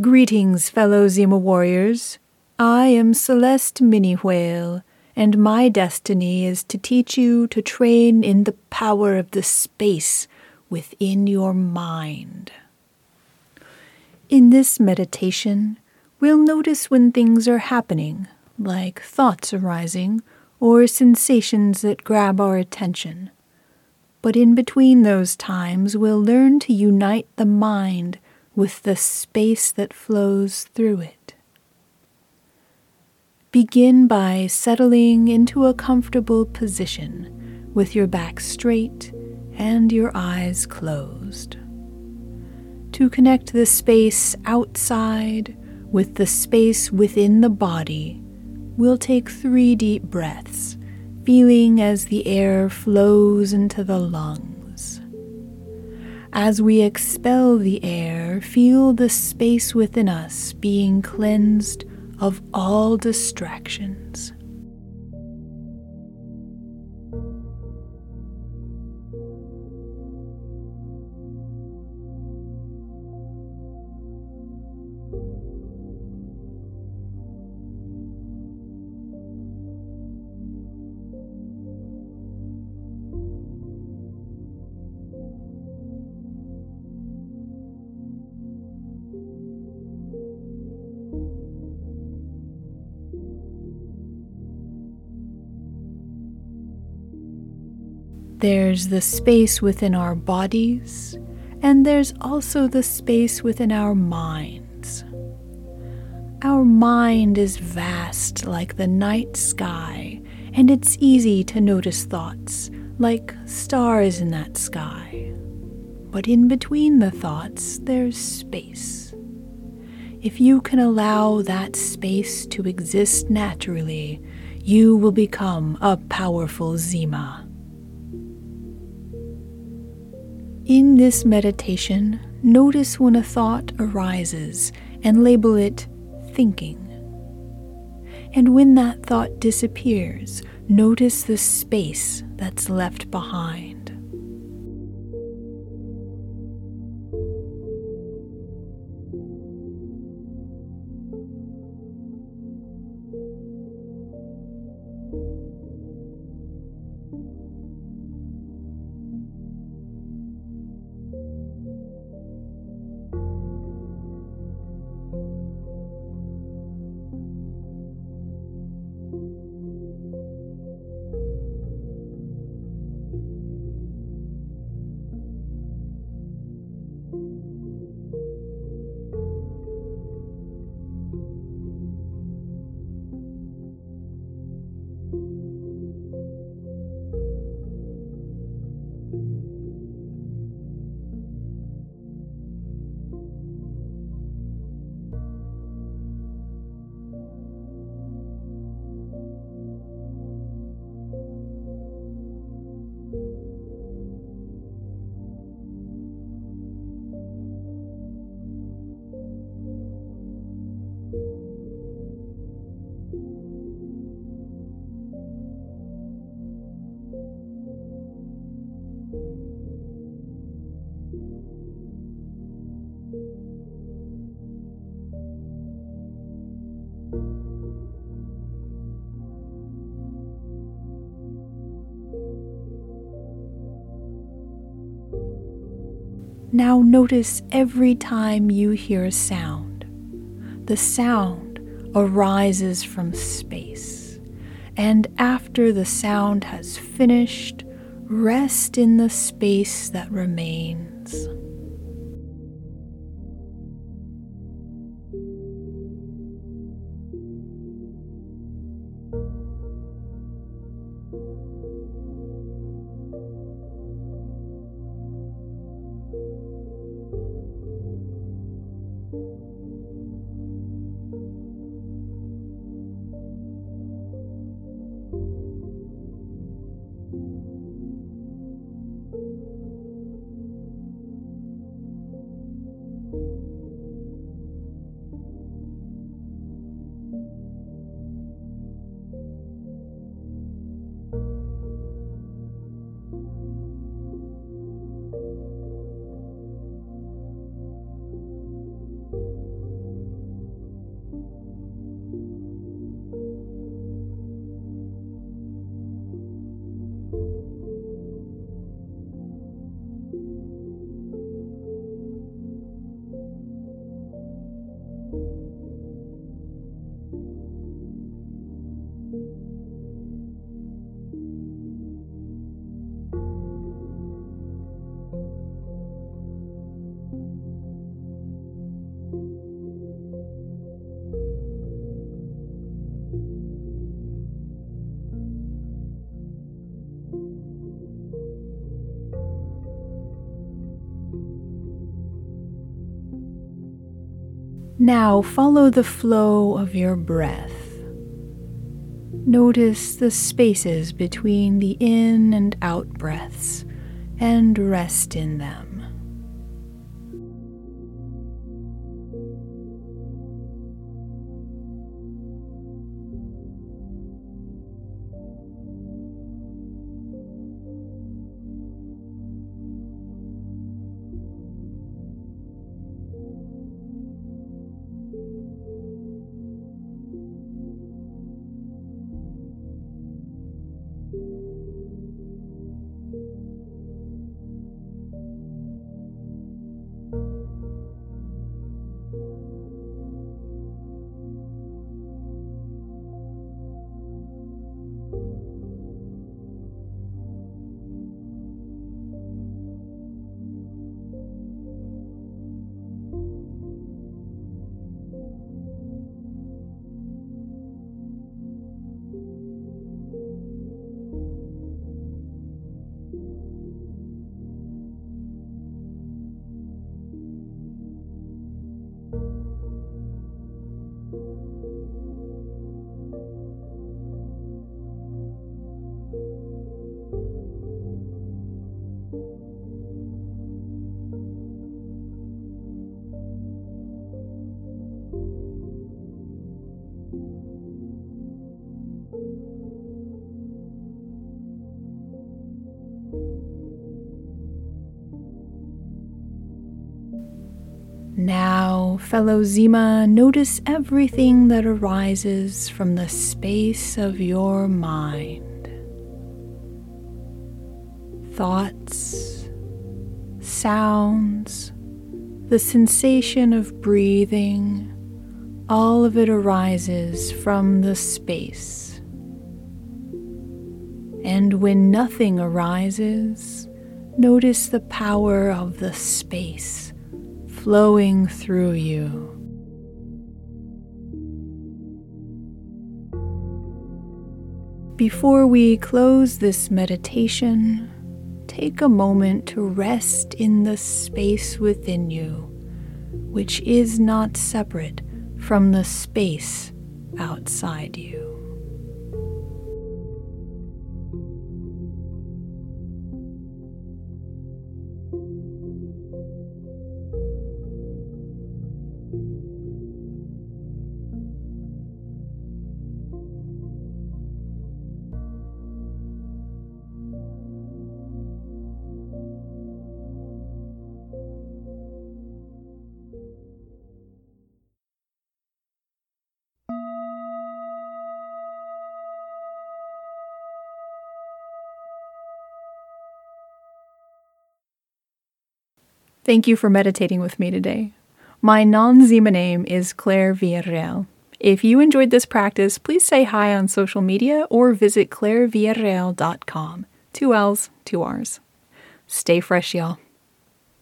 Greetings, fellow Zima warriors. I am Celeste Mini Whale, and my destiny is to teach you to train in the power of the space within your mind. In this meditation, we'll notice when things are happening, like thoughts arising or sensations that grab our attention. But in between those times, we'll learn to unite the mind with the space that flows through it. Begin by settling into a comfortable position with your back straight and your eyes closed. To connect the space outside with the space within the body, we'll take three deep breaths, feeling as the air flows into the lungs. As we expel the air, feel the space within us being cleansed of all distractions. There's the space within our bodies, and there's also the space within our minds. Our mind is vast like the night sky, and it's easy to notice thoughts like stars in that sky. But in between the thoughts, there's space. If you can allow that space to exist naturally, you will become a powerful Zima. In this meditation, notice when a thought arises and label it thinking. And when that thought disappears, notice the space that's left behind. Now notice every time you hear a sound. The sound arises from space, and after the sound has finished, rest in the space that remains. Now follow the flow of your breath. Notice the spaces between the in and out breaths and rest in them. Now, fellow Zima, notice everything that arises from the space of your mind. Thoughts, sounds, the sensation of breathing, all of it arises from the space. And when nothing arises, notice the power of the space flowing through you. Before we close this meditation, take a moment to rest in the space within you, which is not separate from the space outside you. Thank you for meditating with me today. My non Zima name is Claire Villarreal. If you enjoyed this practice, please say hi on social media or visit clairevillarreal.com. Two L's, two R's. Stay fresh, y'all.